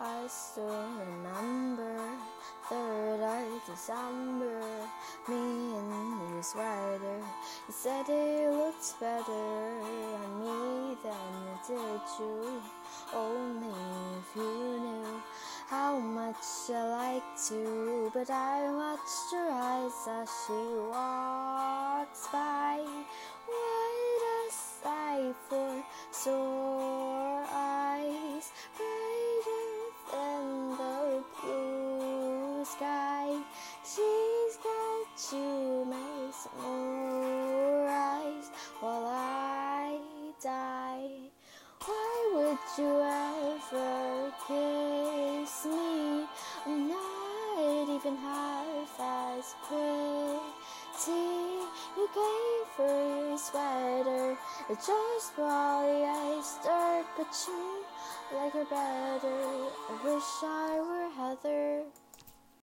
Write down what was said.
I still remember third of December. Me and this rider, he said he looks better on me than it did you. Only if you knew how much I like you. But I watched her eyes as she walks by. As pretty. You gave her your sweater just while the ice but you like her better. I wish I were Heather.